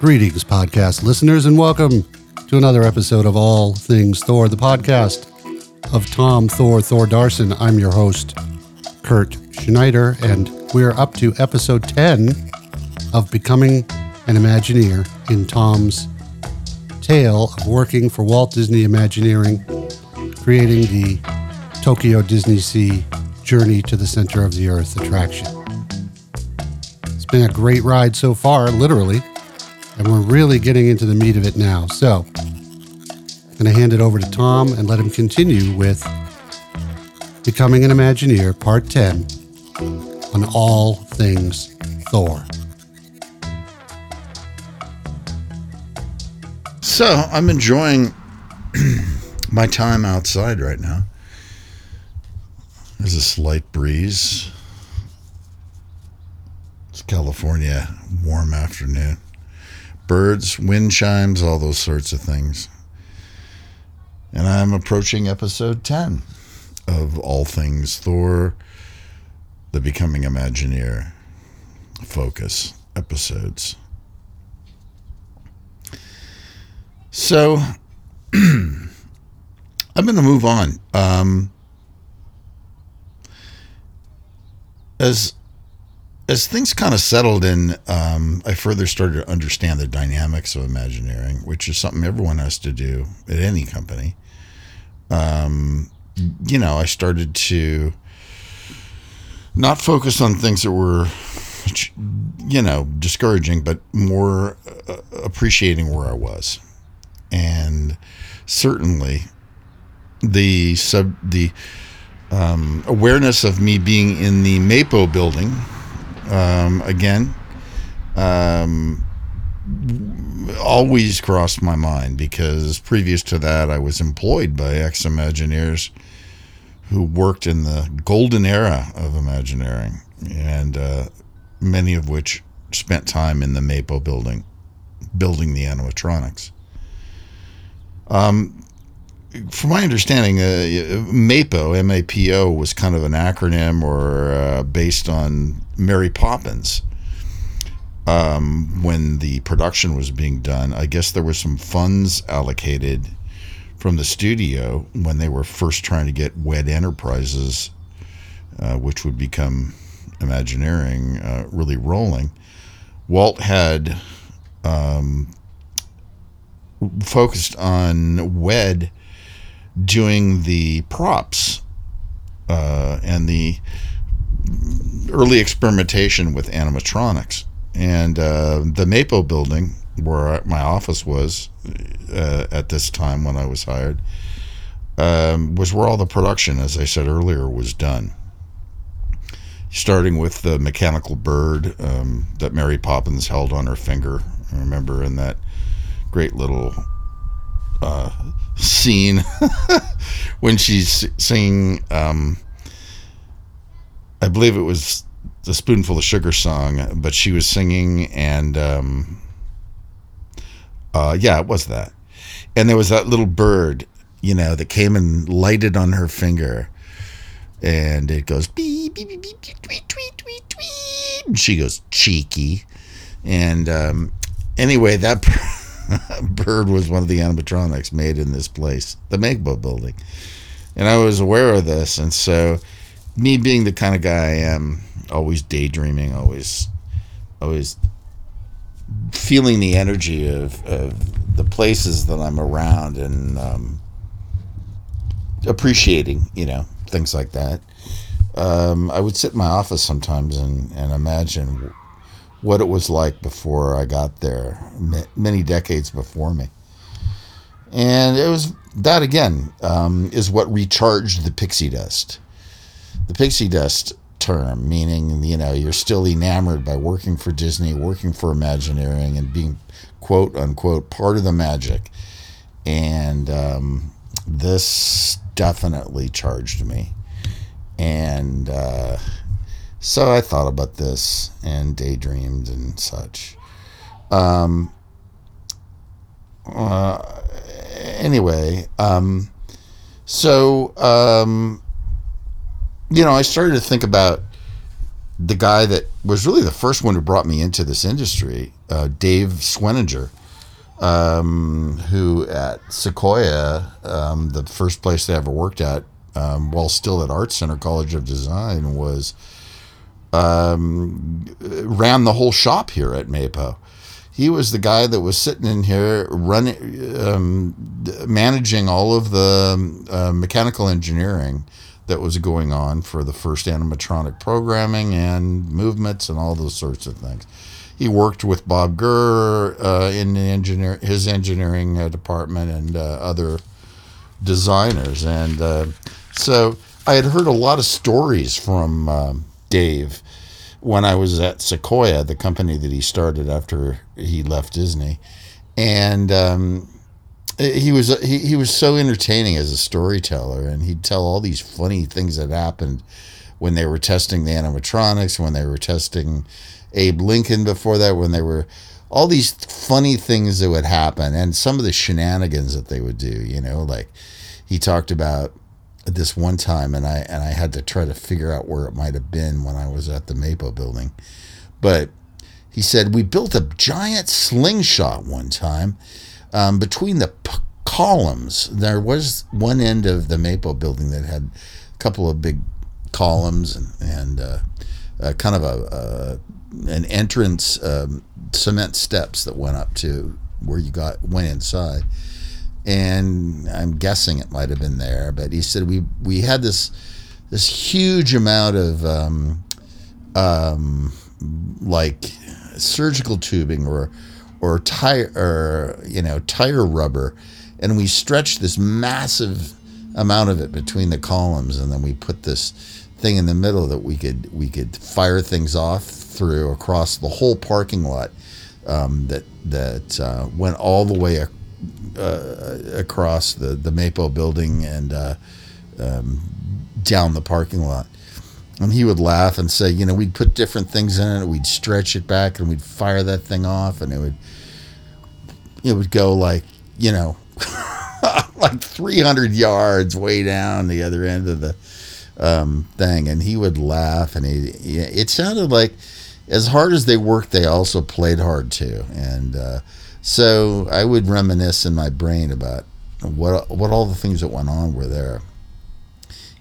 Greetings, podcast listeners, and welcome to another episode of All Things Thor, the podcast of Tom Thor Thor Darson. I'm your host, Kurt Schneider, and we're up to episode 10 of Becoming an Imagineer in Tom's tale of working for Walt Disney Imagineering, creating the Tokyo DisneySea Journey to the Center of the Earth attraction. It's been a great ride so far, literally, and we're really getting into the meat of it now. So, I'm going to hand it over to Tom and let him continue with Becoming an Imagineer, Part 10 on all things Thor. So I'm enjoying my time outside right now. There's a slight breeze. It's California, warm afternoon. Birds, wind chimes, all those sorts of things. And I'm approaching episode 10 of All Things Thor, the Becoming Imagineer focus episodes. So I'm going to move on. Um, as as things kind of settled in, um, I further started to understand the dynamics of Imagineering, which is something everyone has to do at any company. Um, you know, I started to not focus on things that were, you know, discouraging, but more uh, appreciating where I was and certainly the sub the um, awareness of me being in the Mapo building um, again um, always crossed my mind because previous to that I was employed by ex Imagineers who worked in the golden era of Imagineering and uh, many of which spent time in the Mapo building building the animatronics. Um, from my understanding, uh, MAPO, M-A-P-O, was kind of an acronym or uh, based on Mary Poppins. Um, when the production was being done, I guess there were some funds allocated from the studio when they were first trying to get WED Enterprises, uh, which would become Imagineering, uh, really rolling. Walt had um, focused on WED doing the props uh, and the early experimentation with animatronics. And uh, the Mapo building, where my office was uh, at this time when I was hired, um, was where all the production, as I said earlier, was done. Starting with the mechanical bird um, that Mary Poppins held on her finger. I remember in that great little uh, scene when she's singing. Um, I believe it was the spoonful of sugar song, but she was singing, and um, uh, yeah, it was that. And there was that little bird, you know, that came and lighted on her finger, and it goes beep beep beep beep tweet tweet tweet tweet. And she goes cheeky, and um, anyway, that. Bird was one of the animatronics made in this place, the Mapo building. And I was aware of this. And so, me being the kind of guy I am, always daydreaming, always, always feeling the energy of, of the places that I'm around and um, appreciating, you know, things like that. Um, I would sit in my office sometimes and, and imagine what it was like before I got there, many decades before me. And it was that again um, is what recharged the pixie dust. The pixie dust term, meaning you know you're still enamored by working for Disney, working for Imagineering, and being quote unquote part of the magic. And um, this definitely charged me, and. Uh, so I thought about this and daydreamed and such. Um, uh, anyway, um, so, um, you know, I started to think about the guy that was really the first one who brought me into this industry, uh, Dave Schweninger, um, who at Sequoia, um, the first place they ever worked at, um, while still at Art Center College of Design, was um, ran the whole shop here at Mapo. He was the guy that was sitting in here running, um, managing all of the uh, mechanical engineering that was going on for the first animatronic programming and movements and all those sorts of things. He worked with Bob Gurr uh, in the engineer his engineering uh, department and uh, other designers, and uh, so I had heard a lot of stories from um, Dave when I was at Sequoia, the company that he started after he left Disney, and um, he was he, he was so entertaining as a storyteller, and he'd tell all these funny things that happened when they were testing the animatronics, when they were testing Abe Lincoln before that, when they were all these funny things that would happen, and some of the shenanigans that they would do. You know, like he talked about this one time, and I and I had to try to figure out where it might have been when I was at the Mapo building, but he said we built a giant slingshot one time um, between the p- columns. There was one end of the Mapo building that had a couple of big columns and, and uh, uh, kind of a, an entrance um, cement steps that went up to where you got went inside. And I'm guessing it might have been there, but he said we we had this this huge amount of um, um, like surgical tubing or or tire or you know tire rubber, and we stretched this massive amount of it between the columns, and then we put this thing in the middle that we could we could fire things off through across the whole parking lot um, that that uh, went all the way uh, across the the Mapo building and uh, um, down the parking lot. And he would laugh and say, you know, we'd put different things in it, we'd stretch it back, and we'd fire that thing off, and it would it would go like you know like 300 yards way down the other end of the um, thing, and he would laugh, and he, it sounded like as hard as they worked, they also played hard too, and uh, so I would reminisce in my brain about what what all the things that went on were there.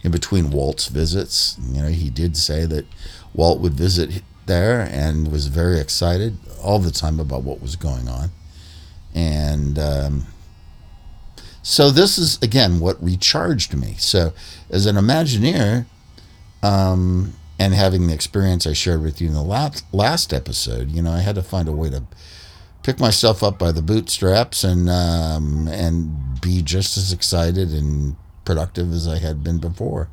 In between Walt's visits, you know, he did say that Walt would visit there and was very excited all the time about what was going on, and. Um, so this is again what recharged me. So as an Imagineer, um, and having the experience I shared with you in the last last episode, you know, I had to find a way to pick myself up by the bootstraps and um, and be just as excited and productive as I had been before.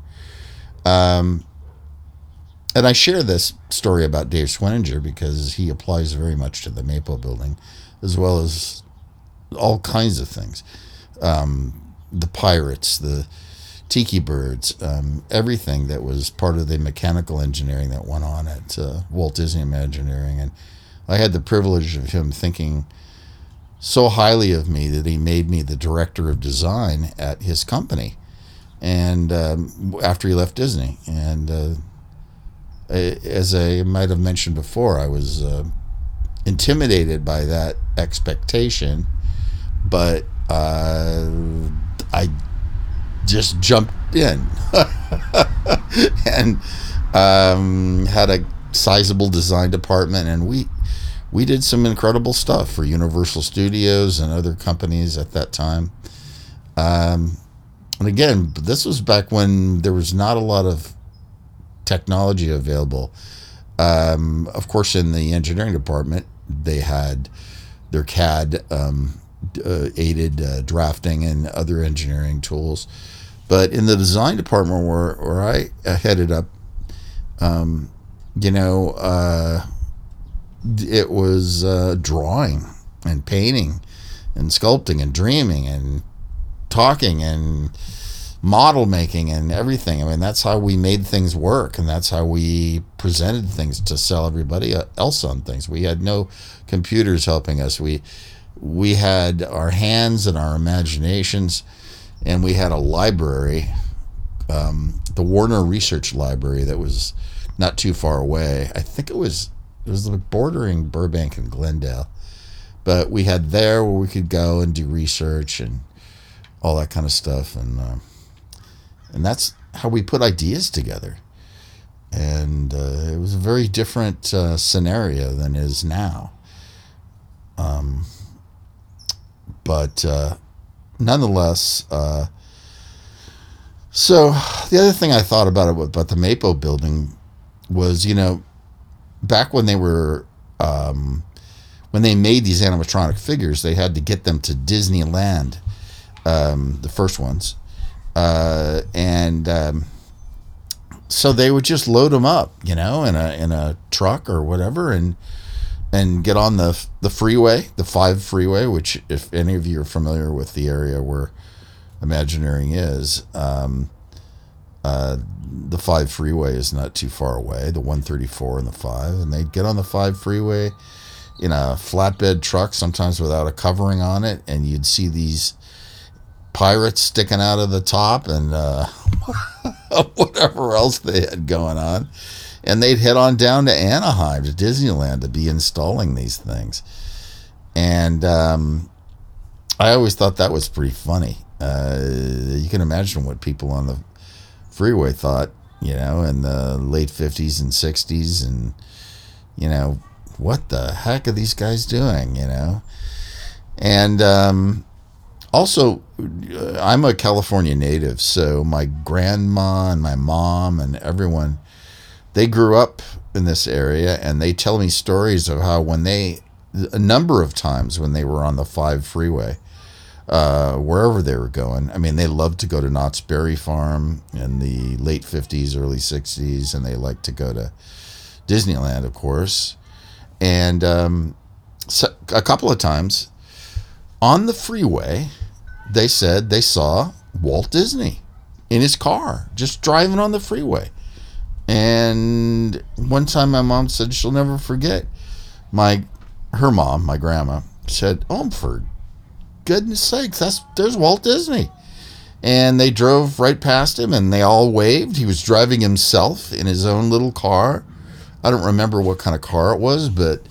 Um, and I share this story about Dave Schweninger because he applies very much to the Mapo building, as well as all kinds of things um, the pirates, the tiki birds, um, everything that was part of the mechanical engineering that went on at uh, Walt Disney Imagineering. And I had the privilege of him thinking so highly of me that he made me the director of design at his company. And um, after he left Disney, and uh, as I might have mentioned before, I was uh, intimidated by that expectation, but uh, I just jumped in and um, had a sizable design department, and we we did some incredible stuff for Universal Studios and other companies at that time. Um, and again, this was back when there was not a lot of technology available. Um, of course, in the engineering department, they had their CAD um, uh, aided uh, drafting and other engineering tools. But in the design department where, where I headed up, um, you know, uh, it was uh, drawing and painting and sculpting and dreaming and talking and model making and everything. I mean, that's how we made things work, and that's how we presented things to sell everybody else on things. We had no computers helping us. We we had our hands and our imaginations, and we had a library, um, the Warner Research Library, that was not too far away. I think it was It was bordering Burbank and Glendale, but we had there where we could go and do research and all that kind of stuff, and uh, and that's how we put ideas together. And uh, it was a very different uh, scenario than is now. Um, but uh, nonetheless, uh, so the other thing I thought about it about the Mapo building was, you know, back when they were um, when they made these animatronic figures, they had to get them to Disneyland, um, the first ones, uh, and um, so they would just load them up, you know, in a in a truck or whatever, and and get on the the freeway, the five freeway, which if any of you are familiar with the area where Imagineering is, um, uh, the five freeway is not too far away. The 134 and the five, and they'd get on the five freeway in a flatbed truck, sometimes without a covering on it, and you'd see these pirates sticking out of the top and uh, whatever else they had going on. And they'd head on down to Anaheim to Disneyland to be installing these things. And um, I always thought that was pretty funny. Uh, you can imagine what people on the freeway thought, you know, in the late 50s and 60s. And, you know, what the heck are these guys doing, you know? And um, also, uh, I'm a California native, so my grandma and my mom and everyone, they grew up in this area, and they tell me stories of how when they, a number of times when they were on the five freeway, uh, wherever they were going. I mean, they loved to go to Knott's Berry Farm in the late 50s, early 60s, and they liked to go to Disneyland, of course. And um, so a couple of times on the freeway, they said they saw Walt Disney in his car just driving on the freeway. And one time my mom said she'll never forget. My her mom, my grandma, said, "Oh, goodness sakes, that's there's Walt Disney." And they drove right past him and they all waved. He was driving himself in his own little car. I don't remember what kind of car it was, but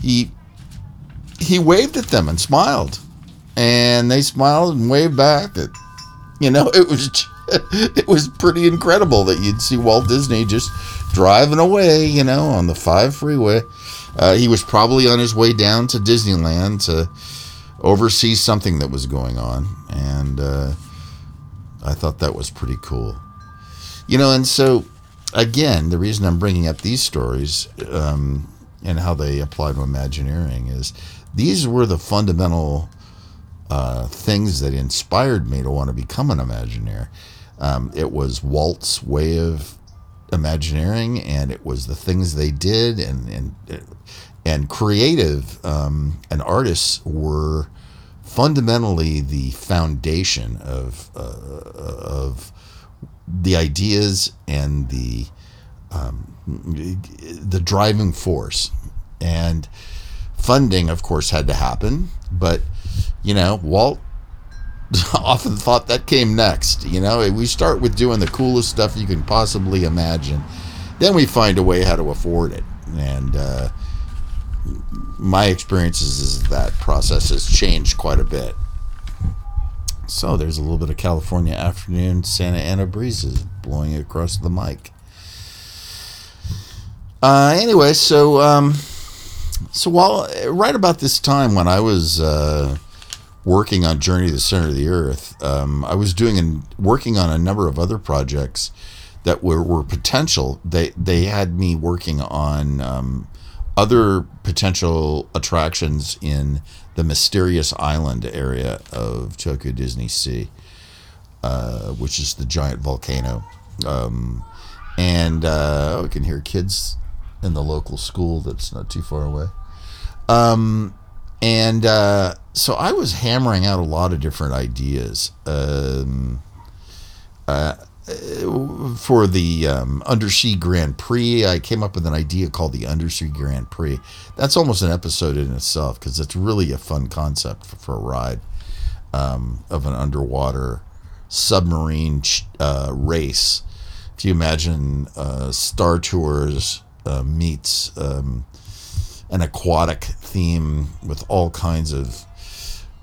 he he waved at them and smiled and they smiled and waved back. You know, it was it was pretty incredible that you'd see Walt Disney just driving away, you know, on the five freeway. Uh, he was probably on his way down to Disneyland to oversee something that was going on, and uh, I thought that was pretty cool. You know, and so again, the reason I'm bringing up these stories um, and how they apply to Imagineering is these were the fundamental uh, things that inspired me to want to become an Imagineer. Um, it was Walt's way of Imagineering, and it was the things they did, and and and creative um, and artists were fundamentally the foundation of uh, of the ideas and the um, the driving force and funding of course had to happen but you know, Walt often thought that came next. You know, we start with doing the coolest stuff you can possibly imagine, then we find a way how to afford it. And uh, my experiences is that process has changed quite a bit. So there's a little bit of California afternoon Santa Ana breezes blowing across the mic. Uh, anyway, so um, so while right about this time when I was uh, working on Journey to the Center of the Earth, um, I was doing and working on a number of other projects that were, were potential. They they had me working on um, other potential attractions in the mysterious island area of Tokyo DisneySea, uh, which is the giant volcano. Um, and uh, I can hear kids in the local school that's not too far away. Um, and uh, so I was hammering out a lot of different ideas um, uh, for the um, Undersea Grand Prix. I came up with an idea called the Undersea Grand Prix. That's almost an episode in itself because it's really a fun concept for, for a ride um, of an underwater submarine uh, race. If you imagine uh, Star Tours uh, meets um, an aquatic theme with all kinds of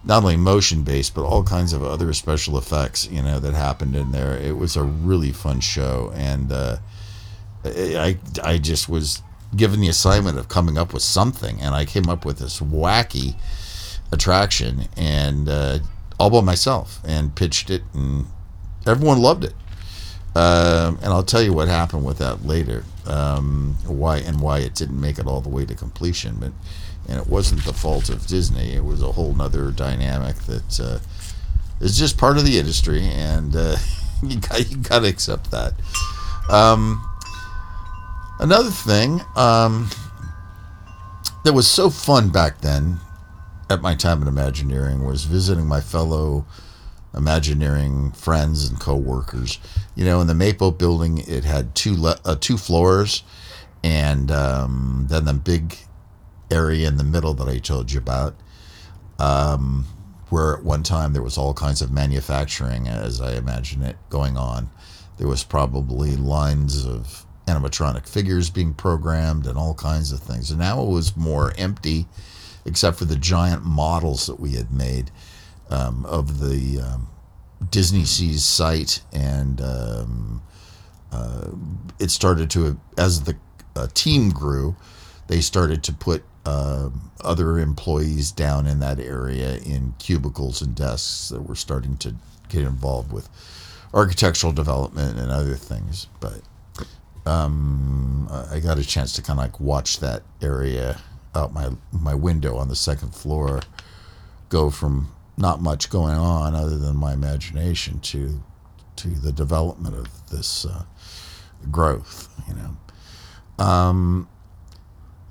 not only motion based but all kinds of other special effects you know that happened in there it was a really fun show and uh, I, I just was given the assignment of coming up with something and i came up with this wacky attraction and uh, all by myself and pitched it and everyone loved it um, and I'll tell you what happened with that later, um, why and why it didn't make it all the way to completion. But and it wasn't the fault of Disney; it was a whole nother dynamic that uh, is just part of the industry, and uh, you got you got to accept that. Um, another thing um, that was so fun back then, at my time in Imagineering, was visiting my fellow Imagineering friends and co-workers. You know, in the Mapo building, it had two le- uh, two floors, and um, then the big area in the middle that I told you about, um, where at one time there was all kinds of manufacturing, as I imagine it, going on. There was probably lines of animatronic figures being programmed and all kinds of things. And now it was more empty, except for the giant models that we had made um, of the um, Disney Seas site, and um, uh, it started to as the uh, team grew, they started to put uh, other employees down in that area in cubicles and desks that were starting to get involved with architectural development and other things. But um, I got a chance to kind of like watch that area out my my window on the second floor go from not much going on other than my imagination to to the development of this uh, growth. You know, um,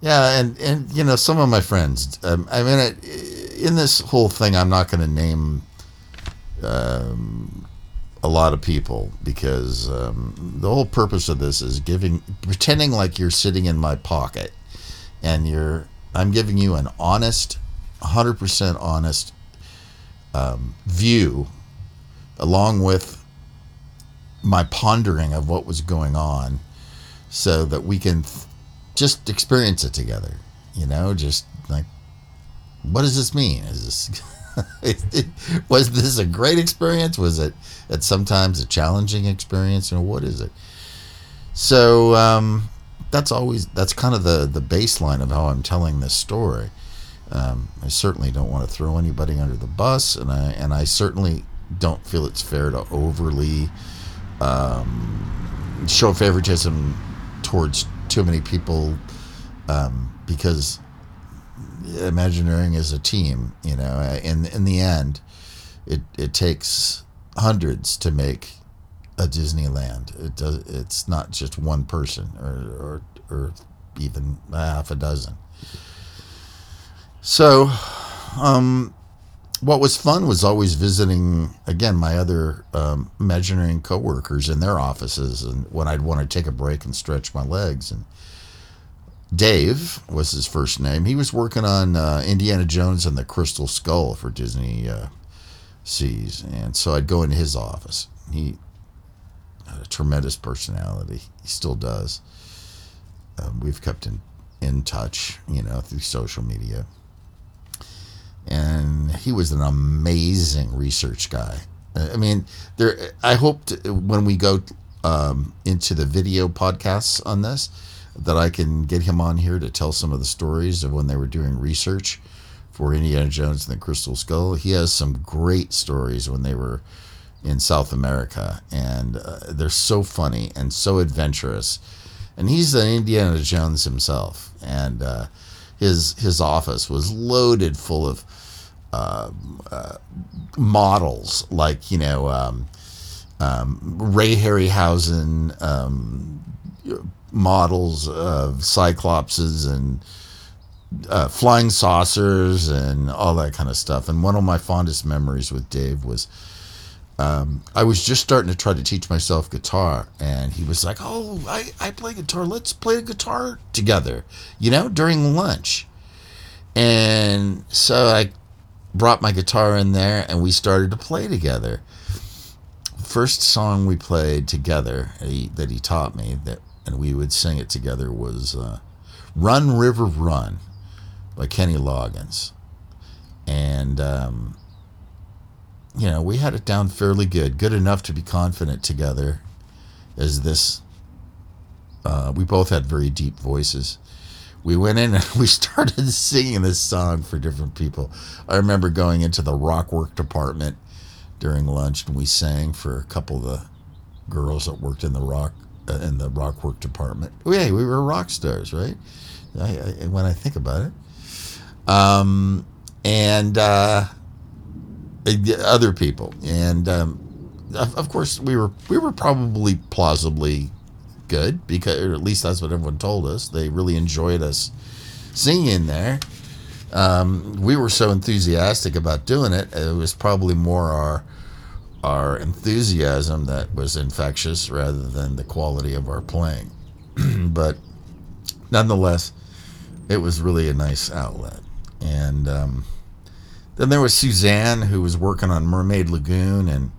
yeah, and and you know some of my friends. Um, I mean, in this whole thing, I'm not going to name. Um, a lot of people because um, the whole purpose of this is giving pretending like you're sitting in my pocket and you're I'm giving you an honest 100% honest um, view, along with my pondering of what was going on, so that we can th- just experience it together. You know, just like, what does this mean? Is this was this a great experience? Was it at sometimes a challenging experience? You know, what is it? So um, that's always that's kind of the the baseline of how I'm telling this story. Um, I certainly don't want to throw anybody under the bus, and I and I certainly don't feel it's fair to overly um, show favoritism towards too many people um, because Imagineering is a team. You know, in in the end, it it takes hundreds to make a Disneyland. It does. It's not just one person or or, or even half a dozen. So, um, what was fun was always visiting again my other um, Imagineering coworkers in their offices, and when I'd want to take a break and stretch my legs. And Dave was his first name. He was working on uh, Indiana Jones and the Crystal Skull for Disney uh, Seas, and so I'd go into his office. He had a tremendous personality. He still does. Um, we've kept in in touch, you know, through social media and he was an amazing research guy. I mean, there. I hoped when we go um, into the video podcasts on this that I can get him on here to tell some of the stories of when they were doing research for Indiana Jones and the Crystal Skull. He has some great stories when they were in South America, and uh, they're so funny and so adventurous. And he's an Indiana Jones himself, and uh, his his office was loaded full of uh, uh, models, like you know um, um, Ray Harryhausen um, models of cyclopses and uh, flying saucers and all that kind of stuff. And one of my fondest memories with Dave was. Um, I was just starting to try to teach myself guitar, and he was like, "Oh, I, I play guitar. Let's play a guitar together," you know, during lunch. And so I brought my guitar in there and we started to play together. First song we played together he, that he taught me that and we would sing it together was uh, "Run River Run" by Kenny Loggins. And, um, you know, we had it down fairly good, good enough to be confident together as this. Uh, we both had very deep voices. We went in and we started singing this song for different people. I remember going into the rock work department during lunch and we sang for a couple of the girls that worked in the rock uh, in the rock work department. Yeah, we were rock stars, right? I, I, when I think about it, um, and uh, other people, and um, of, of course we were we were probably plausibly good because or at least that's what everyone told us. They really enjoyed us singing there. Um, we were so enthusiastic about doing it. It was probably more our our enthusiasm that was infectious rather than the quality of our playing. but nonetheless, it was really a nice outlet. And um, then there was Suzanne, who was working on Mermaid Lagoon, and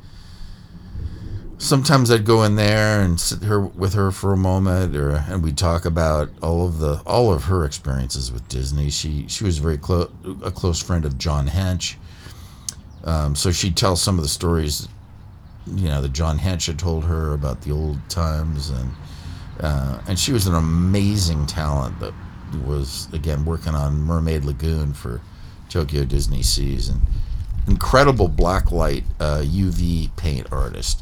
sometimes I'd go in there and sit her with her for a moment, or and we'd talk about all of the all of her experiences with Disney. She she was very close a close friend of John Hench um, so she'd tell some of the stories, you know, that John Hench had told her about the old times, and uh, and she was an amazing talent that was again working on Mermaid Lagoon for Tokyo Disney Seas, and incredible blacklight uh, UV paint artist.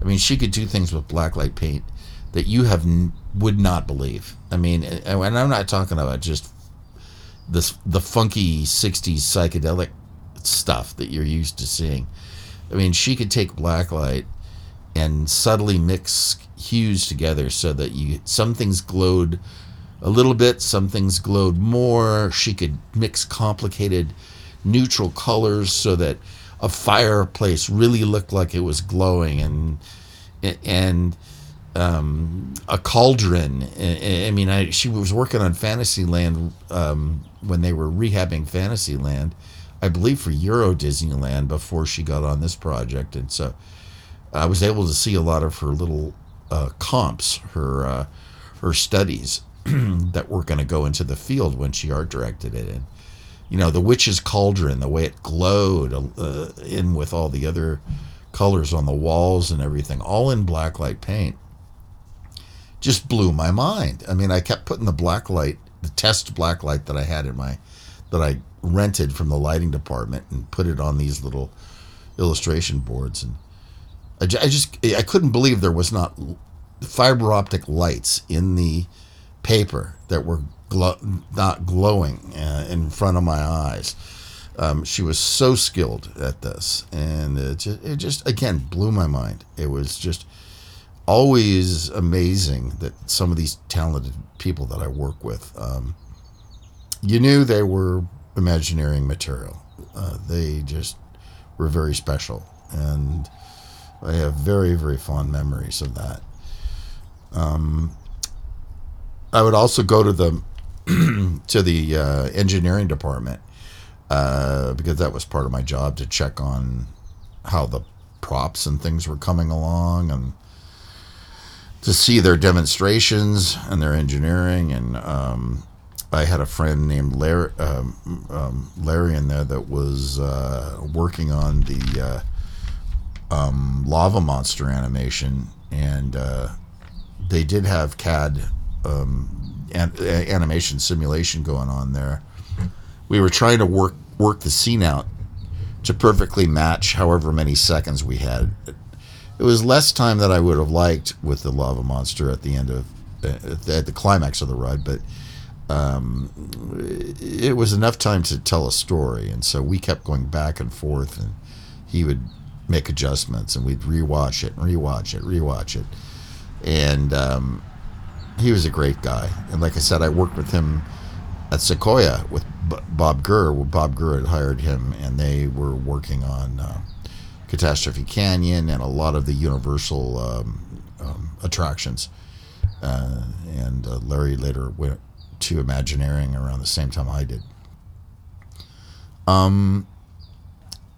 I mean, she could do things with blacklight paint that you have n- would not believe. I mean, and I'm not talking about just this the funky '60s psychedelic stuff that you're used to seeing. I mean, she could take blacklight and subtly mix hues together so that you some things glowed a little bit, some things glowed more. She could mix complicated neutral colors so that a fireplace really looked like it was glowing and and um, a cauldron. I mean, I, she was working on Fantasyland um, when they were rehabbing Fantasyland, I believe, for Euro Disneyland before she got on this project. And so I was able to see a lot of her little uh, comps, her uh, her studies that were going to go into the field when she art directed it. And you know, the witch's cauldron, the way it glowed uh, in with all the other colors on the walls and everything, all in blacklight paint, just blew my mind. I mean, I kept putting the black light, the test black light that I had in my that I rented from the lighting department and put it on these little illustration boards and I, just I couldn't believe there was not fiber optic lights in the paper that were not glowing uh, in front of my eyes. Um, she was so skilled at this, and it just, it just again blew my mind. It was just always amazing that some of these talented people that I work with um, you knew they were Imagineering material. Uh, they just were very special, and I have very very fond memories of that. Um, I would also go to the to the uh, engineering department uh, because that was part of my job to check on how the props and things were coming along and to see their demonstrations and their engineering. And um, I had a friend named Larry, um, um, Larry in there that was uh, working on the uh, um, lava monster animation, and uh, they did have CAD um, an- animation simulation going on there. We were trying to work work the scene out to perfectly match however many seconds we had. It was less time that I would have liked with the lava monster at the end of uh, at the climax of the ride, but um, it was enough time to tell a story, and so we kept going back and forth, and he would make adjustments, and we'd rewatch it, and rewatch it, rewatch it, and um, he was a great guy. And like I said, I worked with him at Sequoia with B- Bob Gurr. Bob Gurr had hired him, and they were working on uh, Catastrophe Canyon and a lot of the Universal um, um, attractions. Uh, and uh, Larry later went to Imagineering around the same time I did. Um,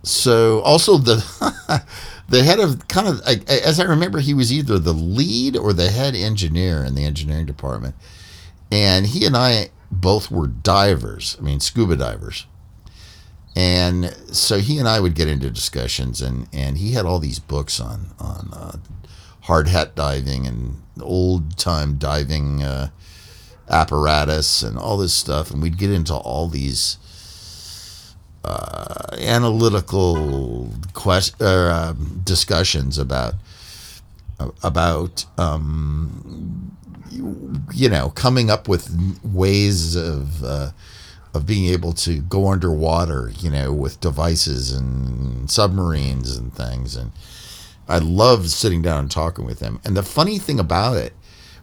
so also the the head of kind of as I remember, he was either the lead or the head engineer in the engineering department, and he and I both were divers. I mean, scuba divers. And so he and I would get into discussions, and, and he had all these books on on uh, hard hat diving and old time diving uh, apparatus and all this stuff, and we'd get into all these uh, analytical quest- or, uh, discussions about about um, you know coming up with ways of uh, of being able to go underwater, you know, with devices and submarines and things. And I loved sitting down and talking with him. And the funny thing about it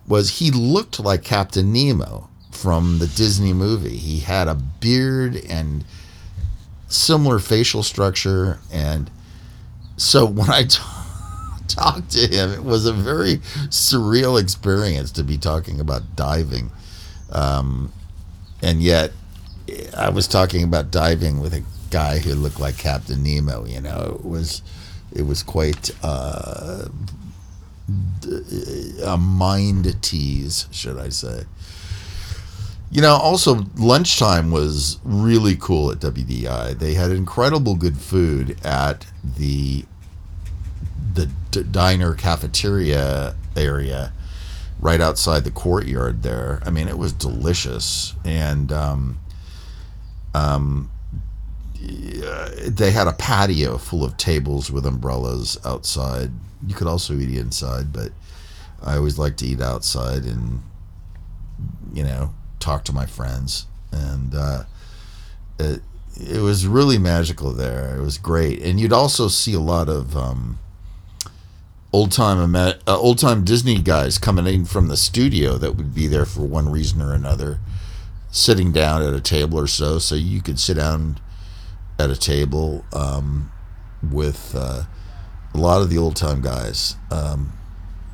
was he looked like Captain Nemo from the Disney movie. He had a beard and similar facial structure. And so when I t- talked to him, it was a very surreal experience to be talking about diving. Um, and yet, I was talking about diving with a guy who looked like Captain Nemo. You know, it was it was quite uh, a mind tease, should I say? You know, also lunchtime was really cool at WDI. They had incredible good food at the the d- diner cafeteria area right outside the courtyard there. I mean, it was delicious and. Um, um, they had a patio full of tables with umbrellas outside. You could also eat inside, but I always like to eat outside and, you know, talk to my friends. And uh, it, it was really magical there. It was great. And you'd also see a lot of um, old time uh, old time Disney guys coming in from the studio that would be there for one reason or another sitting down at a table or so. So you could sit down at a table um, with uh, a lot of the old time guys. Um,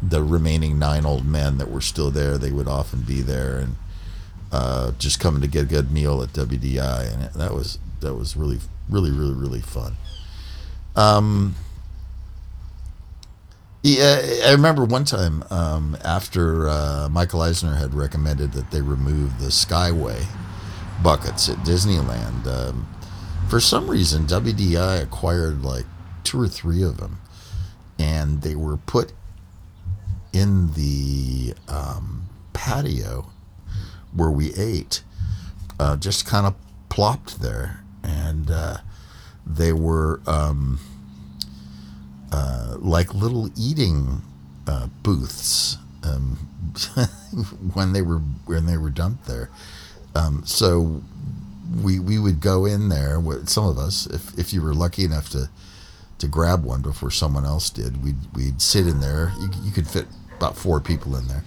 the remaining nine old men that were still there, they would often be there and uh, just coming to get a good meal at WDI, and that was that was really really really really fun. Um, yeah, I remember one time um, after uh, Michael Eisner had recommended that they remove the Skyway buckets at Disneyland. Um, for some reason, WDI acquired like two or three of them, and they were put in the um, patio where we ate, uh, just kind of plopped there, and uh, they were. Um, uh, like little eating uh, booths um, when they were when they were dumped there. Um, so we we would go in there. Some of us, if if you were lucky enough to to grab one before someone else did, we'd we'd sit in there. You, you could fit about four people in there,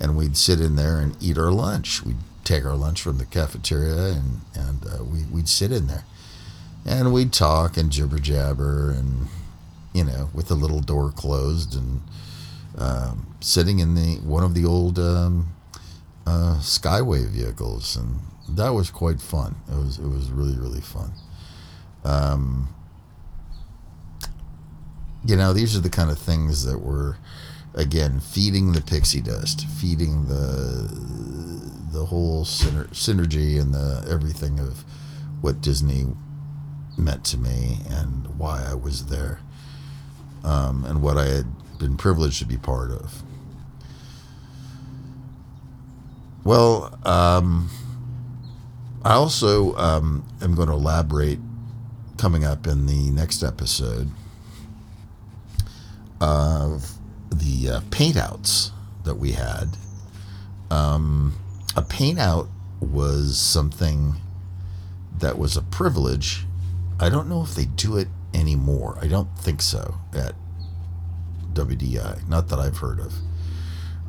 and we'd sit in there and eat our lunch. We'd take our lunch from the cafeteria and and uh, we we'd sit in there, and we'd talk and jibber jabber and you know, with the little door closed and um, sitting in the one of the old um, uh, Skyway vehicles, and that was quite fun. It was it was really really fun. Um, you know, these are the kind of things that were, again, feeding the pixie dust, feeding the the whole syner- synergy and the everything of what Disney meant to me and why I was there um, and what I had been privileged to be part of. Well, um, I also um, am going to elaborate coming up in the next episode of the uh, paint outs that we had. Um, a paint out was something that was a privilege. I don't know if they do it anymore. I don't think so at WDI, not that I've heard of.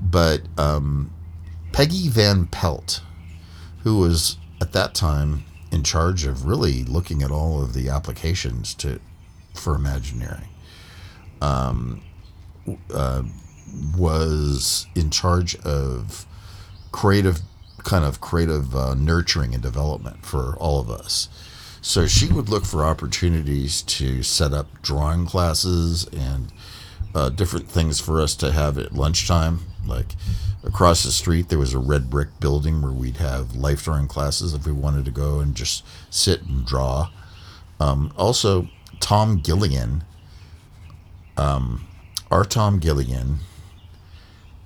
But um, Peggy Van Pelt, who was at that time in charge of really looking at all of the applications to for Imagineering, um, uh, was in charge of creative kind of creative uh, nurturing and development for all of us. So she would look for opportunities to set up drawing classes and uh, different things for us to have at lunchtime. Like across the street, there was a red brick building where we'd have life drawing classes if we wanted to go and just sit and draw. Um, also, Tom Gilligan, um, our Tom Gilleon,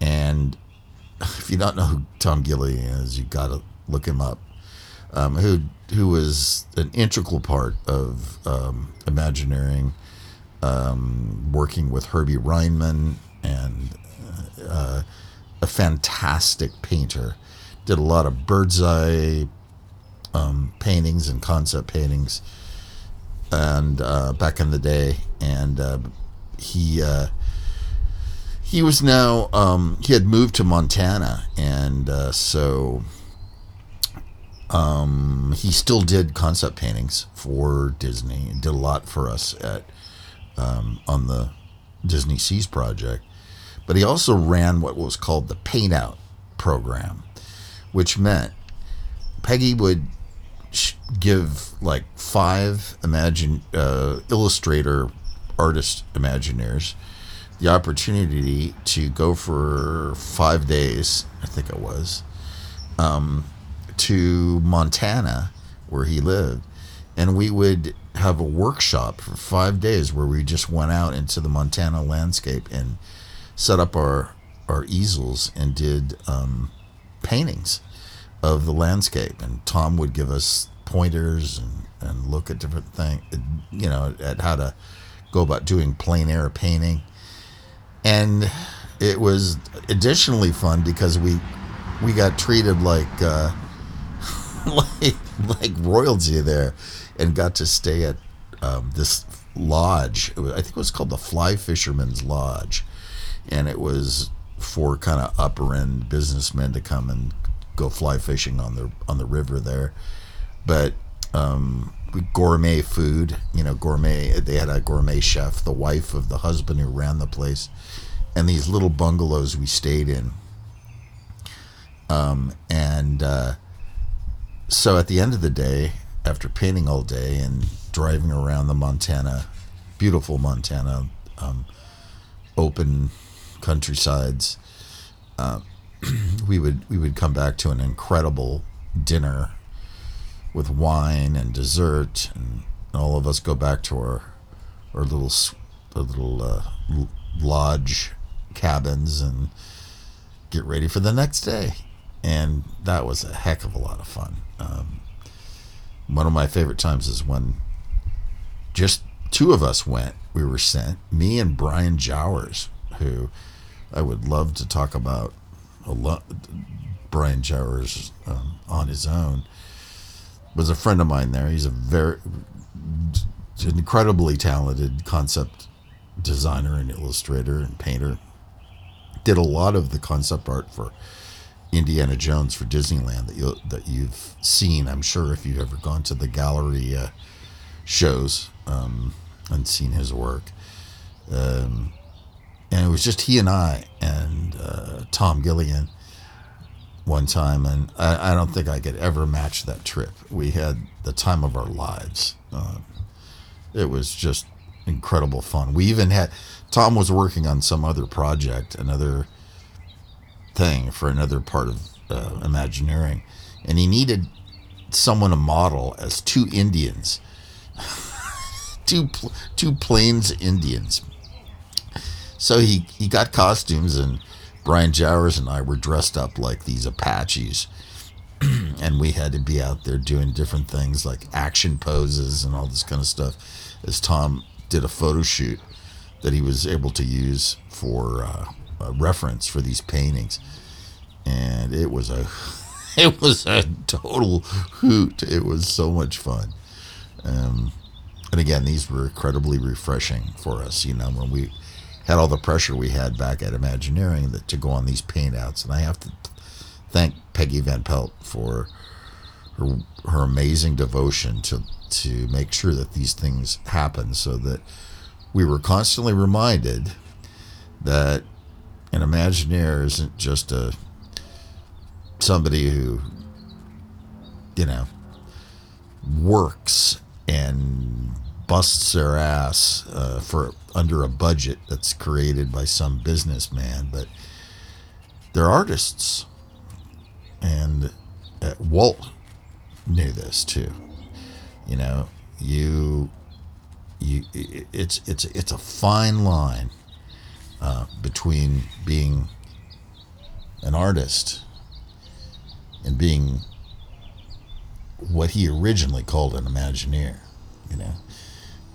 and if you don't know who Tom Gilleon is, you got to look him up. Um, who who was an integral part of um, Imagineering, um, working with Herbie Ryman and uh, a fantastic painter. Did a lot of bird's eye um, paintings and concept paintings, and uh, back in the day, and uh, he uh, he was now um, he had moved to Montana, and uh, so um, he still did concept paintings for Disney. Did a lot for us at um, on the Disney Seas project, but he also ran what was called the Paint Out program, which meant Peggy would give like five imagine uh, illustrator artist imagineers the opportunity to go for five days, I think it was, um, to Montana, where he lived, and we would have a workshop for five days where we just went out into the Montana landscape and set up our our easels and did um, paintings of the landscape. And Tom would give us pointers and, and look at different things, you know, at how to go about doing plein air painting. And it was additionally fun because we we got treated like uh, like like royalty there, and got to stay at um, this lodge. Was, I think it was called the Fly Fisherman's Lodge, and it was for kind of upper end businessmen to come and go fly fishing on the on the river there. But um, gourmet food, you know, gourmet. They had a gourmet chef, the wife of the husband who ran the place, and these little bungalows we stayed in. Um, and uh, so at the end of the day, after painting all day and driving around the Montana, beautiful Montana, um, open countrysides, uh, we would we would come back to an incredible dinner with wine and dessert, and all of us go back to our our little our little uh, lodge cabins and get ready for the next day. And that was a heck of a lot of fun. Um, one of my favorite times is when just two of us went. We were sent, me and Brian Jowers, who I would love to talk about a lot. Brian Jowers um, on his own was a friend of mine there. He's a very incredibly talented concept designer and illustrator and painter. Did a lot of the concept art for Indiana Jones for Disneyland that you that you've seen. I'm sure if you've ever gone to the gallery uh, shows um, and seen his work. Um, and it was just he and I and uh, Tom Gilleon one time, and I, I, don't think I could ever match that trip. We had the time of our lives. Uh, it was just incredible fun. We even had Tom was working on some other project, another thing for another part of uh, Imagineering, and he needed someone to model as two Indians, two two Plains Indians. So he he got costumes, and Brian Jowers and I were dressed up like these Apaches. and we had to be out there doing different things like action poses and all this kind of stuff as Tom did a photo shoot that he was able to use for uh, reference for these paintings, and it was a it was a total hoot. It was so much fun. Um, and again, these were incredibly refreshing for us. You know, when we had all the pressure we had back at Imagineering that to go on these paint outs, and I have to thank Peggy Van Pelt for her, her amazing devotion to to make sure that these things happen, so that we were constantly reminded that an Imagineer isn't just a somebody who, you know, works and busts their ass uh, for under a budget that's created by some businessman, but they're artists. And uh, Walt knew this too. You know, you you it's it's it's a fine line uh, between being an artist and being what he originally called an Imagineer. You know,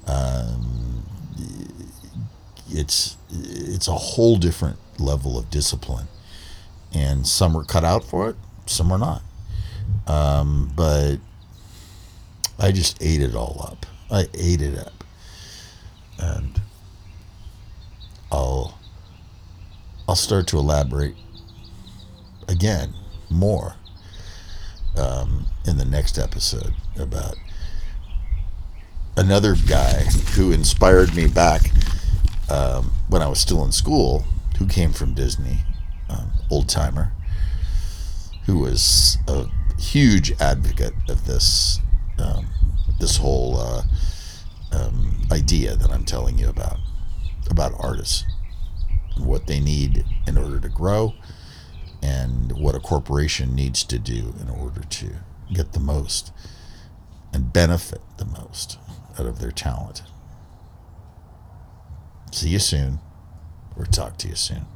um, it's it's a whole different level of discipline, and some are cut out for it, some are not. Um, but I just ate it all up. I ate it up, and I'll I'll start to elaborate again more um, in the next episode about another guy who inspired me back um, when I was still in school, who came from Disney, um, old timer, who was a huge advocate of this um, this whole uh, um, idea that I'm telling you about about artists, what they need in order to grow, and what a corporation needs to do in order to get the most and benefit the most out of their talent. See you soon, or talk to you soon.